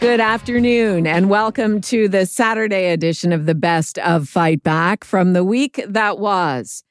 Good afternoon, and welcome to the Saturday edition of the Best of Fight Back from the week that was.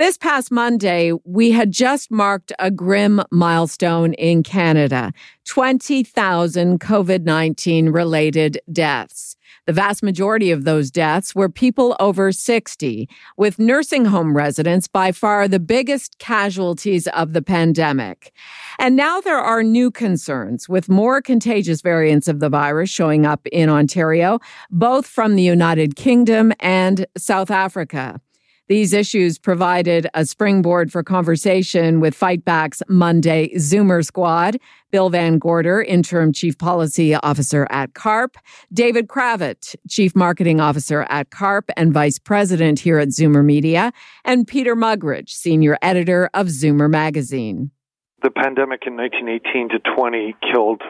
This past Monday, we had just marked a grim milestone in Canada 20,000 COVID 19 related deaths. The vast majority of those deaths were people over 60, with nursing home residents by far the biggest casualties of the pandemic. And now there are new concerns with more contagious variants of the virus showing up in Ontario, both from the United Kingdom and South Africa. These issues provided a springboard for conversation with Fightback's Monday Zoomer squad. Bill VanGorder, Interim Chief Policy Officer at CARP, David Cravit, Chief Marketing Officer at CARP and Vice President here at Zoomer Media, and Peter Muggeridge, Senior Editor of Zoomer Magazine. The pandemic in 1918 to 20 killed,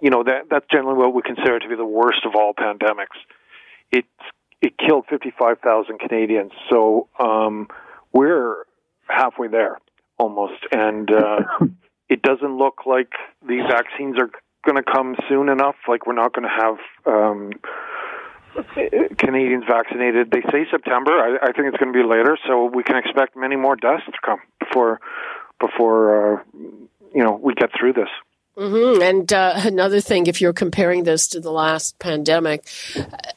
you know, that, that's generally what we consider to be the worst of all pandemics. It's it killed 55,000 Canadians. So um, we're halfway there almost, and uh, it doesn't look like these vaccines are going to come soon enough. Like we're not going to have. Um, Canadians vaccinated. They say September. I, I think it's going to be later, so we can expect many more deaths to come before before uh, you know we get through this. Mm-hmm. And uh, another thing, if you're comparing this to the last pandemic,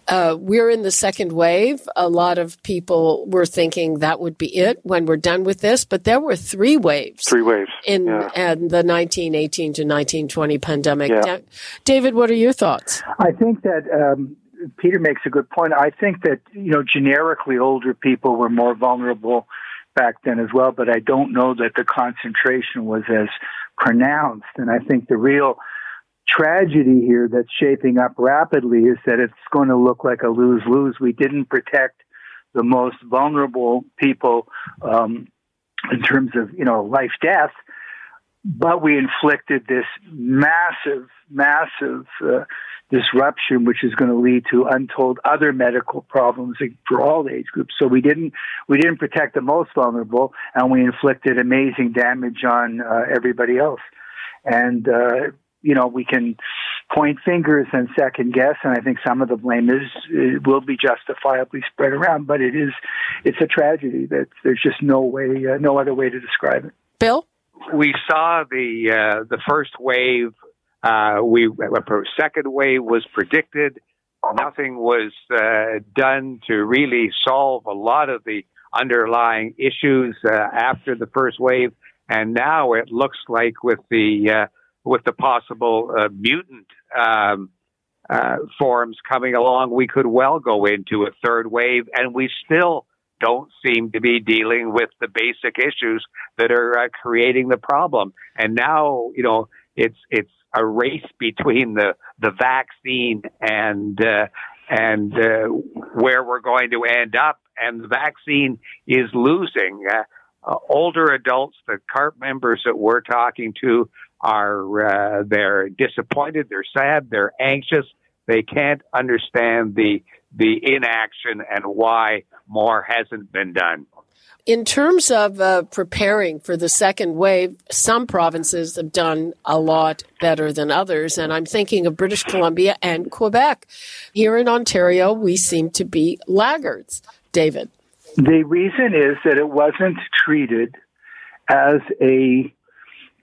uh, we're in the second wave. A lot of people were thinking that would be it when we're done with this, but there were three waves. Three waves in, yeah. in the 1918 to 1920 pandemic. Yeah. David, what are your thoughts? I think that um, Peter makes a good point. I think that you know generically older people were more vulnerable back then as well, but I don't know that the concentration was as pronounced. And I think the real tragedy here that's shaping up rapidly is that it's going to look like a lose lose. We didn't protect the most vulnerable people um, in terms of you know life death, but we inflicted this massive, massive uh, disruption, which is going to lead to untold other medical problems for all age groups. So we didn't we didn't protect the most vulnerable, and we inflicted amazing damage on uh, everybody else. And uh, you know we can point fingers and second guess, and I think some of the blame is it will be justifiably spread around. But it is it's a tragedy that there's just no way uh, no other way to describe it. Bill, we saw the uh, the first wave uh, we a second wave was predicted. Nothing was uh, done to really solve a lot of the underlying issues uh, after the first wave, and now it looks like with the uh, with the possible uh, mutant um, uh, forms coming along, we could well go into a third wave, and we still don't seem to be dealing with the basic issues that are creating the problem. And now, you know, it's it's a race between the the vaccine and uh, and uh, where we're going to end up. And the vaccine is losing. Uh, uh, older adults, the CARP members that we're talking to, are uh, they're disappointed, they're sad, they're anxious. They can't understand the the inaction and why more hasn't been done. In terms of uh, preparing for the second wave, some provinces have done a lot better than others, and I'm thinking of British Columbia and Quebec. Here in Ontario, we seem to be laggards. David. The reason is that it wasn't treated as a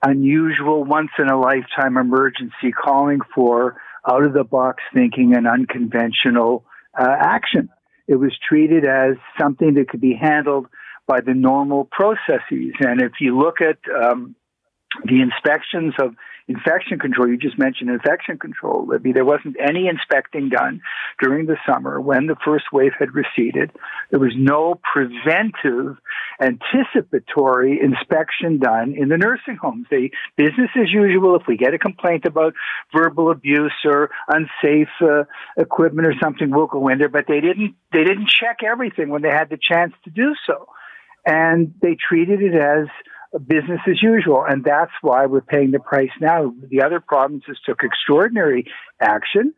unusual once in a lifetime emergency calling for out of the box thinking and unconventional uh, action. It was treated as something that could be handled by the normal processes. And if you look at um, the inspections of infection control, you just mentioned infection control, Libby. There wasn't any inspecting done during the summer when the first wave had receded. There was no preventive, anticipatory inspection done in the nursing homes. They, business as usual, if we get a complaint about verbal abuse or unsafe uh, equipment or something, we'll go in there, but they didn't, they didn't check everything when they had the chance to do so. And they treated it as business as usual. And that's why we're paying the price now. The other provinces took extraordinary action,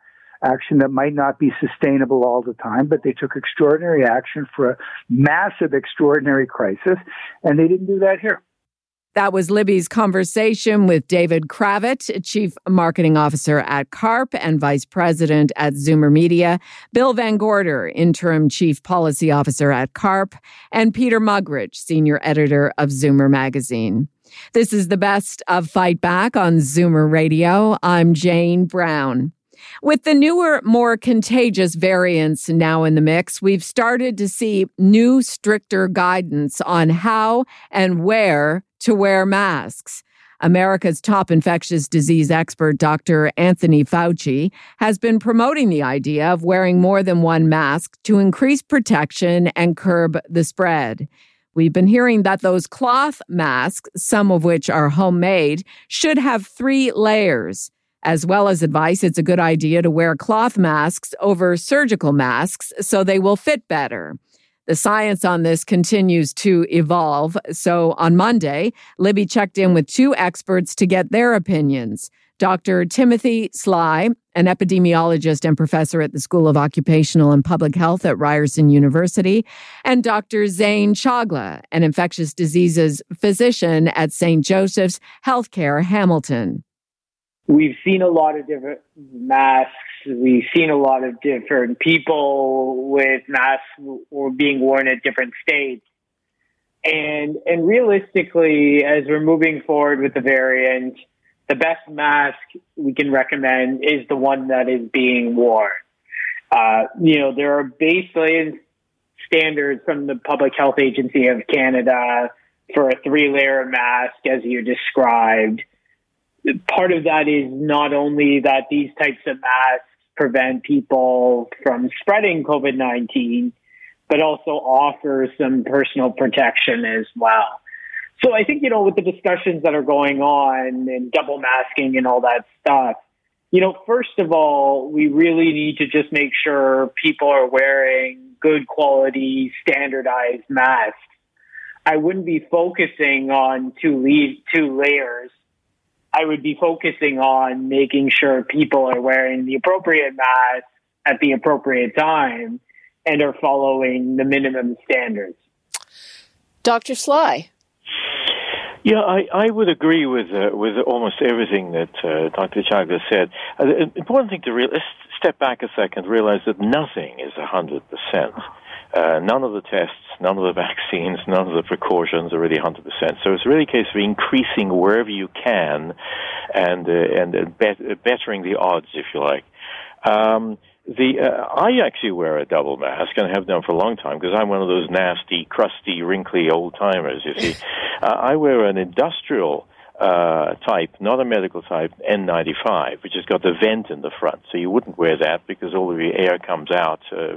action that might not be sustainable all the time, but they took extraordinary action for a massive, extraordinary crisis. And they didn't do that here. That was Libby's conversation with David Cravit, Chief Marketing Officer at CARP and Vice President at Zoomer Media, Bill VanGorder, Interim Chief Policy Officer at CARP, and Peter Muggeridge, Senior Editor of Zoomer Magazine. This is the best of Fight Back on Zoomer Radio. I'm Jane Brown. With the newer, more contagious variants now in the mix, we've started to see new, stricter guidance on how and where to wear masks. America's top infectious disease expert, Dr. Anthony Fauci, has been promoting the idea of wearing more than one mask to increase protection and curb the spread. We've been hearing that those cloth masks, some of which are homemade, should have three layers. As well as advice, it's a good idea to wear cloth masks over surgical masks so they will fit better. The science on this continues to evolve. So on Monday, Libby checked in with two experts to get their opinions. Dr. Timothy Sly, an epidemiologist and professor at the School of Occupational and Public Health at Ryerson University, and Dr. Zain Chagla, an infectious diseases physician at St. Joseph's Healthcare Hamilton. We've seen a lot of different masks we've seen a lot of different people with masks or being worn at different states. And, and realistically, as we're moving forward with the variant, the best mask we can recommend is the one that is being worn. Uh, you know, there are baseline standards from the Public Health Agency of Canada for a three layer mask, as you described. Part of that is not only that these types of masks prevent people from spreading COVID 19, but also offer some personal protection as well. So I think, you know, with the discussions that are going on and double masking and all that stuff, you know, first of all, we really need to just make sure people are wearing good quality, standardized masks. I wouldn't be focusing on two, le- two layers I would be focusing on making sure people are wearing the appropriate mask at the appropriate time and are following the minimum standards. Dr. Sly. Yeah, I, I would agree with uh, with almost everything that uh, Dr. Chagla said. Uh, the important thing to real, let's step back a second, realize that nothing is a hundred percent. Uh, none of the tests, none of the vaccines, none of the precautions are really 100%. So it's really a case of increasing wherever you can and, uh, and bet- uh, bettering the odds, if you like. Um, the uh, I actually wear a double mask and have done for a long time because I'm one of those nasty, crusty, wrinkly old timers. You see, uh, I wear an industrial uh, type, not a medical type, N95, which has got the vent in the front. So you wouldn't wear that because all of the air comes out. Uh,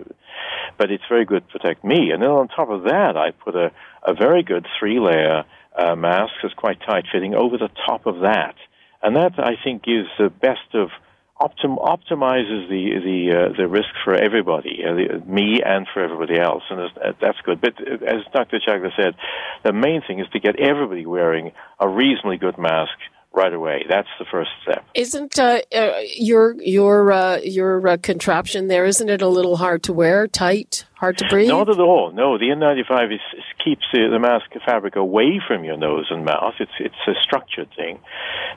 but it's very good to protect me. And then on top of that, I put a, a very good three layer uh, mask that's quite tight fitting over the top of that. And that, I think, gives the best of optim- optimizes the the uh, the risk for everybody, uh, the, me and for everybody else, and that's good. But uh, as Dr. Chagla said, the main thing is to get everybody wearing a reasonably good mask right away. That's the first step. Isn't uh, uh, your your uh, your uh, contraption there? Isn't it a little hard to wear, tight, hard to breathe? Not at all. No, the N95 is, is keeps the, the, mask fabric away from your nose and mouth. It's it's a structured thing,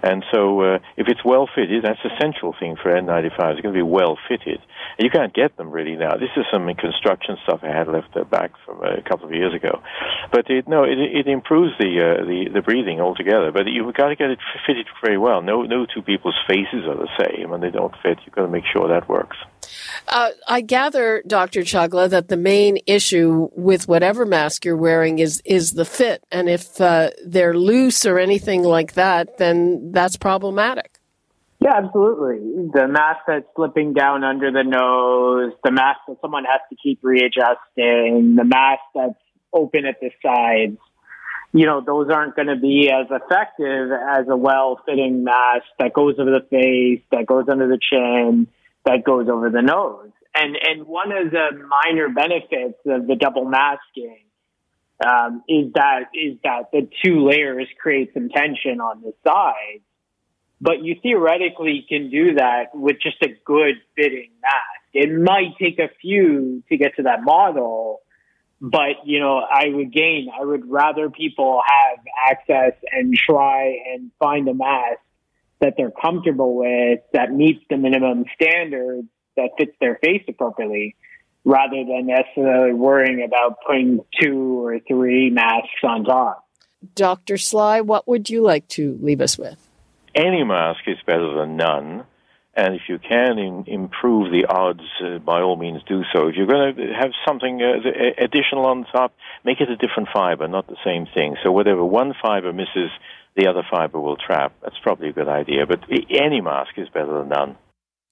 and so uh, if it's well fitted, that's essential thing for N95. It's going to be well fitted. You can't get them really now. This is some construction stuff I had left back from a couple of years ago, but it, no, it, it improves the uh, the the breathing altogether. But you've got to get it fitted very well. No no two people's faces are the same, and they don't fit. You've got to make sure that works. Uh, I gather, Dr. Chagla, that the main issue with whatever mask you're wearing is is the fit, and if uh, they're loose or anything like that, then that's problematic. Yeah, absolutely. The mask that's slipping down under the nose, the mask that someone has to keep readjusting, the mask that's open at the sides, you know, those aren't going to be as effective as a well-fitting mask that goes over the face, that goes under the chin, that goes over the nose. And and one of the minor benefits of the double masking um, is that is that the two layers create some tension on the sides. But you theoretically can do that with just a good fitting mask. It might take a few to get to that model, but you know, I would gain. I would rather people have access and try and find a mask that they're comfortable with that meets the minimum standards that fits their face appropriately rather than necessarily worrying about putting two or three masks on top. Dr. Sly, what would you like to leave us with? Any mask is better than none. And if you can in, improve the odds, uh, by all means do so. If you're going to have something uh, additional on top, make it a different fiber, not the same thing. So whatever one fiber misses, the other fiber will trap. That's probably a good idea, but any mask is better than none.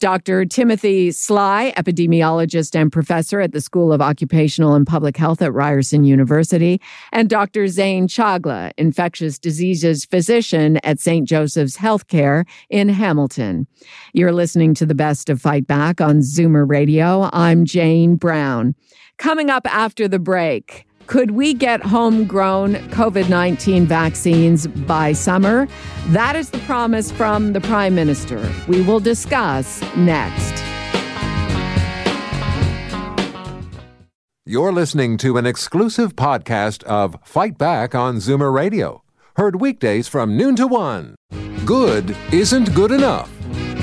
Dr. Timothy Sly, epidemiologist and professor at the School of Occupational and Public Health at Ryerson University, and Dr. Zain Chagla, infectious diseases physician at St. Joseph's Healthcare in Hamilton. You're listening to the best of Fight Back on Zoomer Radio. I'm Jane Brown. Coming up after the break, could we get homegrown COVID 19 vaccines by summer? That is the promise from the Prime Minister. We will discuss next. You're listening to an exclusive podcast of Fight Back on Zoomer Radio, heard weekdays from noon to one. Good isn't good enough.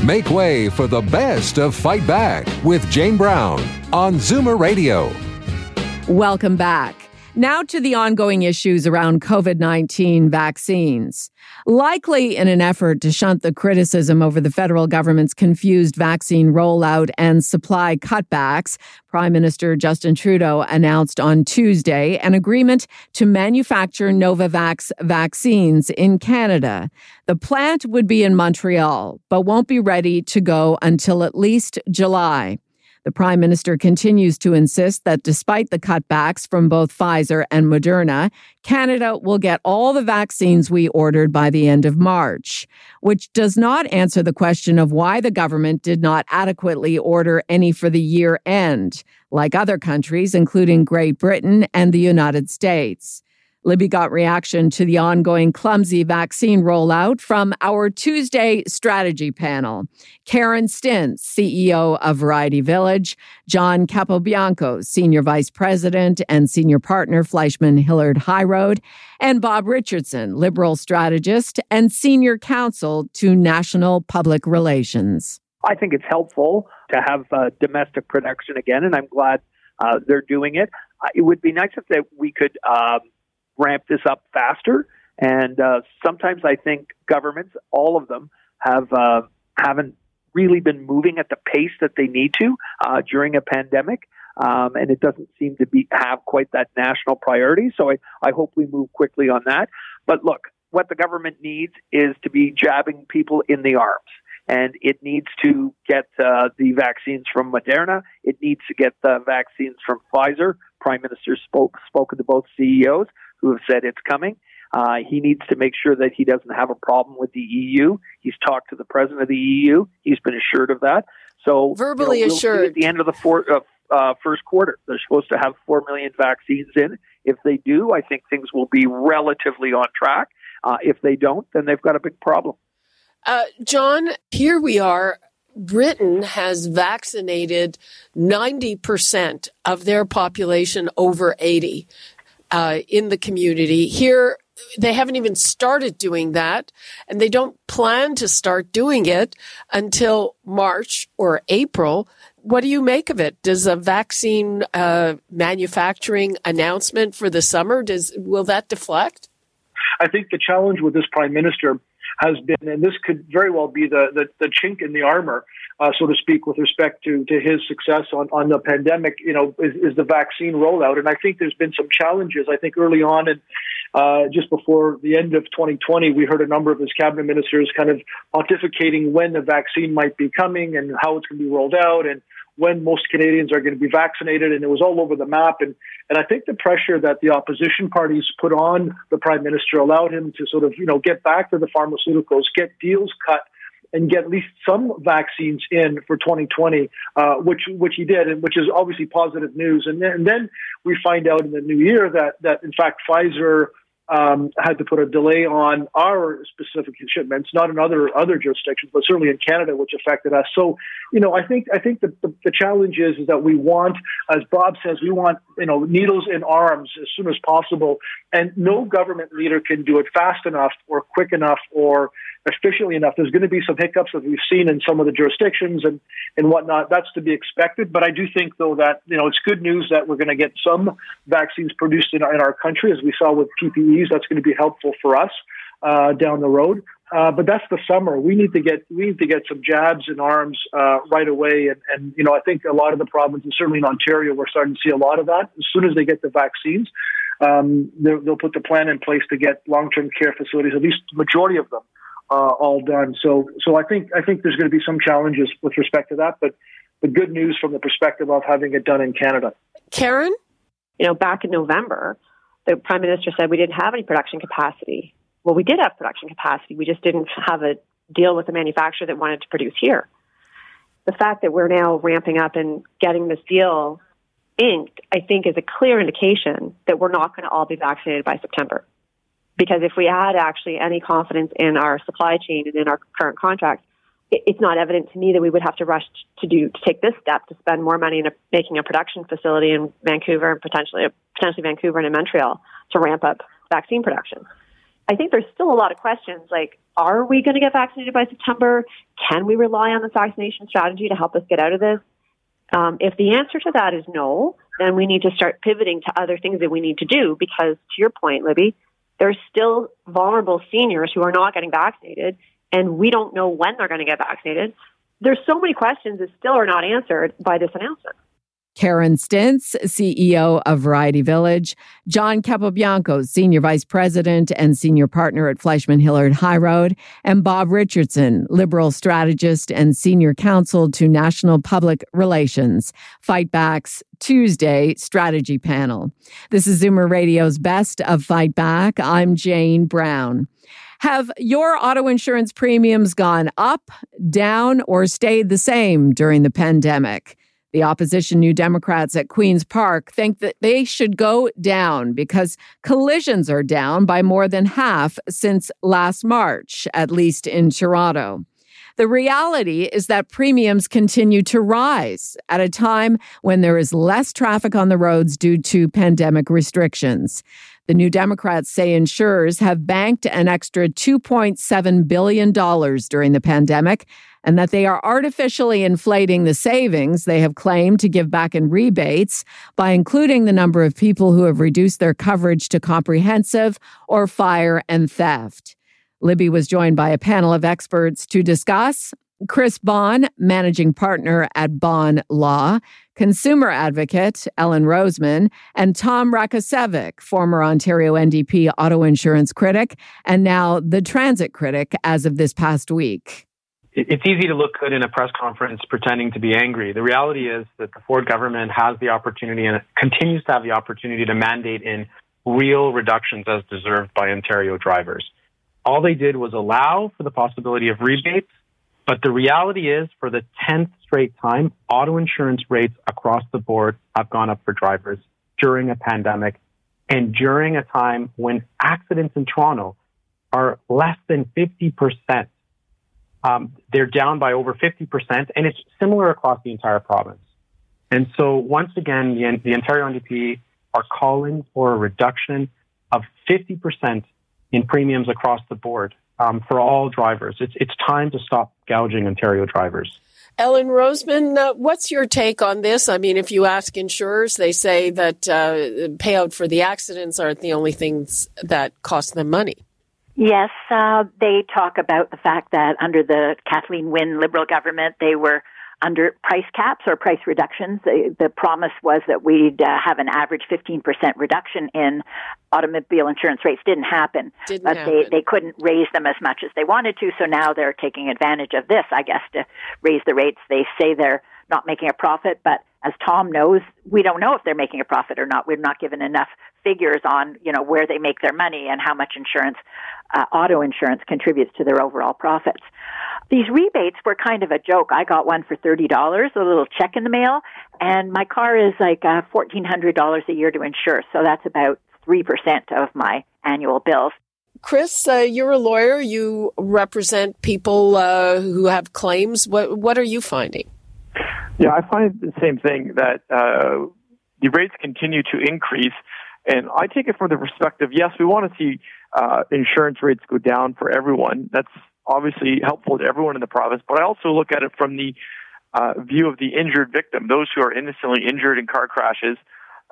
Make way for the best of Fight Back with Jane Brown on Zoomer Radio. Welcome back. Now to the ongoing issues around COVID 19 vaccines. Likely in an effort to shunt the criticism over the federal government's confused vaccine rollout and supply cutbacks, Prime Minister Justin Trudeau announced on Tuesday an agreement to manufacture Novavax vaccines in Canada. The plant would be in Montreal, but won't be ready to go until at least July. The prime minister continues to insist that despite the cutbacks from both Pfizer and Moderna, Canada will get all the vaccines we ordered by the end of March, which does not answer the question of why the government did not adequately order any for the year end, like other countries, including Great Britain and the United States. Libby got reaction to the ongoing clumsy vaccine rollout from our Tuesday strategy panel. Karen Stintz, CEO of Variety Village, John Capobianco, Senior Vice President and Senior Partner, Fleishman Hillard High Road, and Bob Richardson, Liberal Strategist and Senior Counsel to National Public Relations. I think it's helpful to have uh, domestic production again, and I'm glad uh, they're doing it. Uh, it would be nice if that we could um, ramp this up faster. And uh, sometimes I think governments, all of them, have uh, haven't really been moving at the pace that they need to uh, during a pandemic. Um, and it doesn't seem to be have quite that national priority. So I, I hope we move quickly on that. But look, what the government needs is to be jabbing people in the arms. And it needs to get uh, the vaccines from Moderna. It needs to get the vaccines from Pfizer. Prime Minister spoke spoken to both CEOs who have said it's coming. Uh, he needs to make sure that he doesn't have a problem with the EU. He's talked to the president of the EU. He's been assured of that. So verbally you know, we'll assured at the end of the four, uh, uh, first quarter. They're supposed to have four million vaccines in. If they do, I think things will be relatively on track. Uh, if they don't, then they've got a big problem. Uh, John, here we are. Britain has vaccinated 90% of their population over 80 uh, in the community. Here, they haven't even started doing that, and they don't plan to start doing it until March or April. What do you make of it? Does a vaccine uh, manufacturing announcement for the summer does will that deflect? I think the challenge with this prime minister has been, and this could very well be the, the, the chink in the armor, uh, so to speak, with respect to, to his success on, on the pandemic, you know, is, is the vaccine rollout. And I think there's been some challenges. I think early on and uh, just before the end of 2020, we heard a number of his cabinet ministers kind of pontificating when the vaccine might be coming and how it's going to be rolled out and when most Canadians are going to be vaccinated, and it was all over the map. And and I think the pressure that the opposition parties put on the prime minister allowed him to sort of you know get back to the pharmaceuticals, get deals cut, and get at least some vaccines in for 2020, uh, which which he did, and which is obviously positive news. And then, and then we find out in the new year that that in fact Pfizer um, had to put a delay on our specific shipments, not in other other jurisdictions, but certainly in Canada, which affected us. So, you know, I think I think the, the, the challenge is is that we want, as Bob says, we want you know needles in arms as soon as possible, and no government leader can do it fast enough or quick enough or efficiently enough. There's going to be some hiccups that we've seen in some of the jurisdictions and, and whatnot. That's to be expected. But I do think, though, that, you know, it's good news that we're going to get some vaccines produced in our, in our country, as we saw with PPEs. That's going to be helpful for us uh, down the road. Uh, but that's the summer. We need to get we need to get some jabs in arms uh, right away, and, and you know I think a lot of the provinces, certainly in Ontario, we're starting to see a lot of that. As soon as they get the vaccines, um, they'll put the plan in place to get long term care facilities, at least the majority of them, uh, all done. So, so I think I think there's going to be some challenges with respect to that, but the good news from the perspective of having it done in Canada. Karen, you know, back in November, the prime minister said we didn't have any production capacity. Well, we did have production capacity. We just didn't have a deal with a manufacturer that wanted to produce here. The fact that we're now ramping up and getting this deal inked, I think, is a clear indication that we're not going to all be vaccinated by September. Because if we had actually any confidence in our supply chain and in our current contracts, it's not evident to me that we would have to rush to do to take this step to spend more money in a, making a production facility in Vancouver and potentially potentially Vancouver and in Montreal to ramp up vaccine production. I think there's still a lot of questions like are we going to get vaccinated by September? Can we rely on the vaccination strategy to help us get out of this? Um, if the answer to that is no, then we need to start pivoting to other things that we need to do because, to your point, Libby, there's still vulnerable seniors who are not getting vaccinated, and we don't know when they're going to get vaccinated. There's so many questions that still are not answered by this announcement. Karen Stintz, CEO of Variety Village, John Capobianco, Senior Vice President and Senior Partner at Fleishman Hillard High Road, and Bob Richardson, Liberal Strategist and Senior Counsel to National Public Relations, Fight Back's Tuesday Strategy Panel. This is Zoomer Radio's Best of Fight Back. I'm Jane Brown. Have your auto insurance premiums gone up, down, or stayed the same during the pandemic? The opposition New Democrats at Queen's Park think that they should go down because collisions are down by more than half since last March, at least in Toronto. The reality is that premiums continue to rise at a time when there is less traffic on the roads due to pandemic restrictions. The New Democrats say insurers have banked an extra $2.7 billion during the pandemic and that they are artificially inflating the savings they have claimed to give back in rebates by including the number of people who have reduced their coverage to comprehensive or fire and theft. Libby was joined by a panel of experts to discuss. Chris Bonn, managing partner at Bonn Law, consumer advocate Ellen Roseman, and Tom Rakocevic, former Ontario NDP auto insurance critic, and now the transit critic as of this past week it's easy to look good in a press conference pretending to be angry. The reality is that the Ford government has the opportunity and continues to have the opportunity to mandate in real reductions as deserved by Ontario drivers. All they did was allow for the possibility of rebates, but the reality is for the 10th straight time, auto insurance rates across the board have gone up for drivers during a pandemic and during a time when accidents in Toronto are less than 50% um, they're down by over 50%, and it's similar across the entire province. And so, once again, the, the Ontario NDP are calling for a reduction of 50% in premiums across the board um, for all drivers. It's, it's time to stop gouging Ontario drivers. Ellen Roseman, uh, what's your take on this? I mean, if you ask insurers, they say that uh, payout for the accidents aren't the only things that cost them money. Yes, uh, they talk about the fact that under the Kathleen Wynne Liberal government, they were under price caps or price reductions. The, the promise was that we'd uh, have an average 15% reduction in automobile insurance rates. Didn't happen. Didn't but happen. they, they couldn't raise them as much as they wanted to, so now they're taking advantage of this, I guess, to raise the rates. They say they're not making a profit, but as Tom knows, we don't know if they're making a profit or not. We're not given enough figures on, you know, where they make their money and how much insurance, uh, auto insurance contributes to their overall profits. These rebates were kind of a joke. I got one for $30, a little check in the mail, and my car is like uh, $1,400 a year to insure. So that's about 3% of my annual bills. Chris, uh, you're a lawyer. You represent people uh, who have claims. What what are you finding? Yeah, I find the same thing that uh, the rates continue to increase, and I take it from the perspective. Yes, we want to see uh, insurance rates go down for everyone. That's obviously helpful to everyone in the province. But I also look at it from the uh, view of the injured victim, those who are innocently injured in car crashes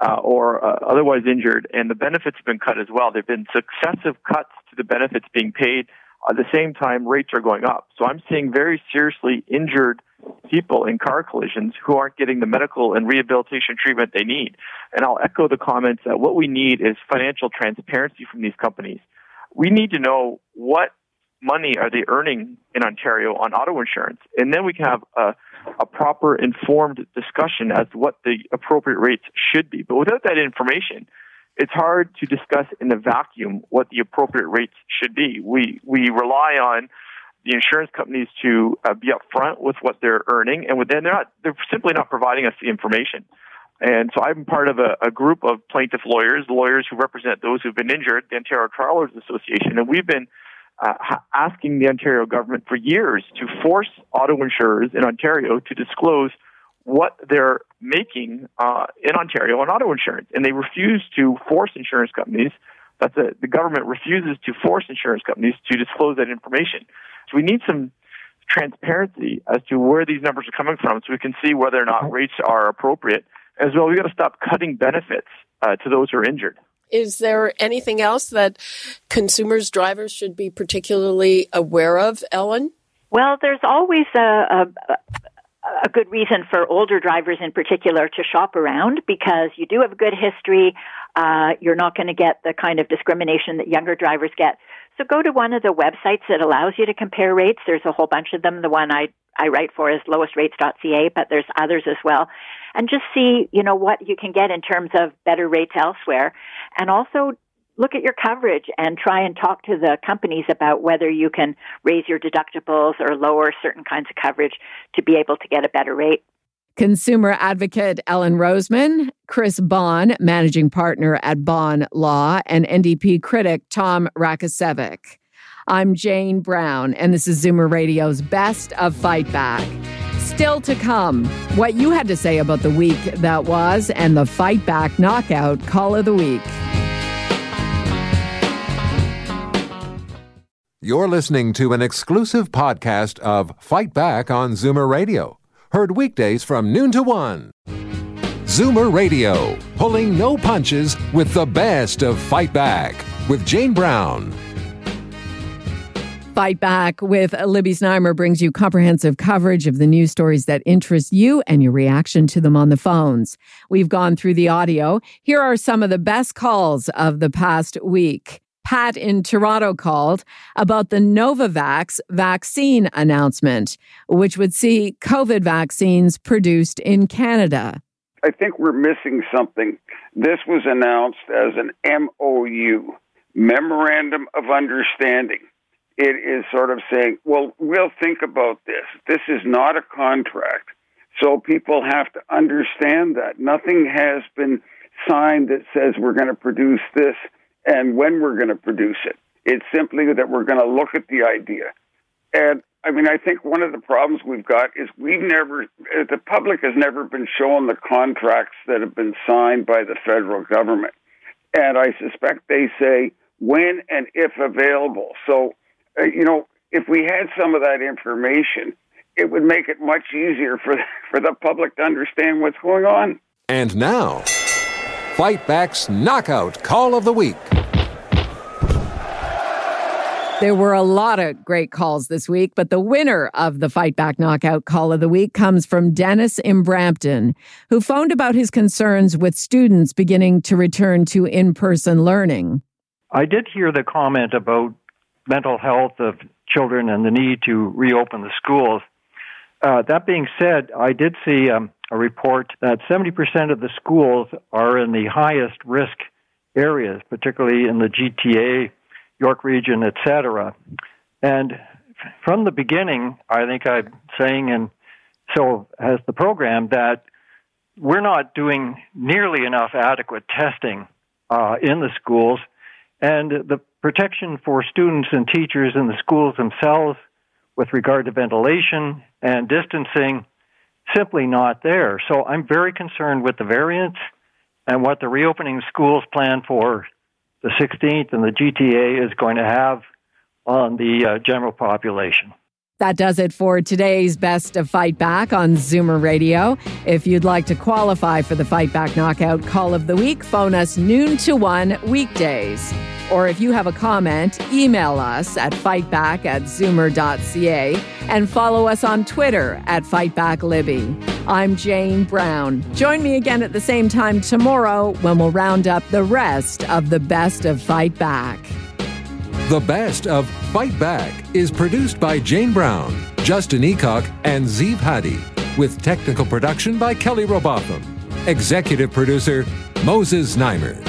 uh, or uh, otherwise injured, and the benefits have been cut as well. There have been successive cuts to the benefits being paid. At the same time, rates are going up. So I'm seeing very seriously injured people in car collisions who aren't getting the medical and rehabilitation treatment they need. And I'll echo the comments that what we need is financial transparency from these companies. We need to know what money are they earning in Ontario on auto insurance, and then we can have a, a proper informed discussion as to what the appropriate rates should be. But without that information, it's hard to discuss in a vacuum what the appropriate rates should be. We we rely on the insurance companies to uh, be upfront with what they're earning, and then they're not they're simply not providing us the information. And so I'm part of a, a group of plaintiff lawyers, lawyers who represent those who've been injured, the Ontario Trial Lawyers Association, and we've been uh, asking the Ontario government for years to force auto insurers in Ontario to disclose what they're making uh, in Ontario on auto insurance, and they refuse to force insurance companies. That's a, the government refuses to force insurance companies to disclose that information. So we need some transparency as to where these numbers are coming from, so we can see whether or not rates are appropriate. As well, we've got to stop cutting benefits uh, to those who are injured. Is there anything else that consumers, drivers should be particularly aware of, Ellen? Well, there's always a, a, a good reason for older drivers in particular to shop around because you do have a good history. Uh, you're not going to get the kind of discrimination that younger drivers get. So go to one of the websites that allows you to compare rates. There's a whole bunch of them. The one I, I write for is lowestrates.ca, but there's others as well. And just see, you know, what you can get in terms of better rates elsewhere. And also look at your coverage and try and talk to the companies about whether you can raise your deductibles or lower certain kinds of coverage to be able to get a better rate. Consumer advocate Ellen Roseman, Chris Bonn, managing partner at Bonn Law, and NDP critic Tom Rakocevic. I'm Jane Brown, and this is Zoomer Radio's Best of Fight Back. Still to come, what you had to say about the week that was and the Fight Back Knockout Call of the Week. You're listening to an exclusive podcast of Fight Back on Zoomer Radio. Heard weekdays from noon to one. Zoomer Radio, pulling no punches with the best of Fight Back with Jane Brown. Fight Back with Libby Znaimer brings you comprehensive coverage of the news stories that interest you and your reaction to them on the phones. We've gone through the audio. Here are some of the best calls of the past week. Pat in Toronto called about the Novavax vaccine announcement, which would see COVID vaccines produced in Canada. I think we're missing something. This was announced as an MOU, Memorandum of Understanding. It is sort of saying, well, we'll think about this. This is not a contract. So people have to understand that. Nothing has been signed that says we're going to produce this and when we're going to produce it. It's simply that we're going to look at the idea. And I mean, I think one of the problems we've got is we've never, the public has never been shown the contracts that have been signed by the federal government. And I suspect they say when and if available. So, uh, you know, if we had some of that information, it would make it much easier for, for the public to understand what's going on. And now, Fight Back's Knockout Call of the Week. There were a lot of great calls this week, but the winner of the Fight Back Knockout Call of the Week comes from Dennis in Brampton, who phoned about his concerns with students beginning to return to in person learning. I did hear the comment about mental health of children and the need to reopen the schools. Uh, that being said, I did see um, a report that 70% of the schools are in the highest risk areas, particularly in the GTA, York region, etc. And from the beginning, I think I'm saying, and so has the program, that we're not doing nearly enough adequate testing uh, in the schools, and the protection for students and teachers in the schools themselves with regard to ventilation and distancing simply not there. So I'm very concerned with the variants and what the reopening schools plan for the 16th and the GTA is going to have on the uh, general population. That does it for today's Best of Fight Back on Zoomer Radio. If you'd like to qualify for the Fight Back Knockout Call of the Week, phone us noon to one weekdays. Or if you have a comment, email us at fightback at zoomer.ca and follow us on Twitter at FightbackLibby. I'm Jane Brown. Join me again at the same time tomorrow when we'll round up the rest of the Best of Fight Back. The Best of Fight Back is produced by Jane Brown, Justin Eacock, and Zeev Hadi, with technical production by Kelly Robotham. Executive producer Moses Znaimer.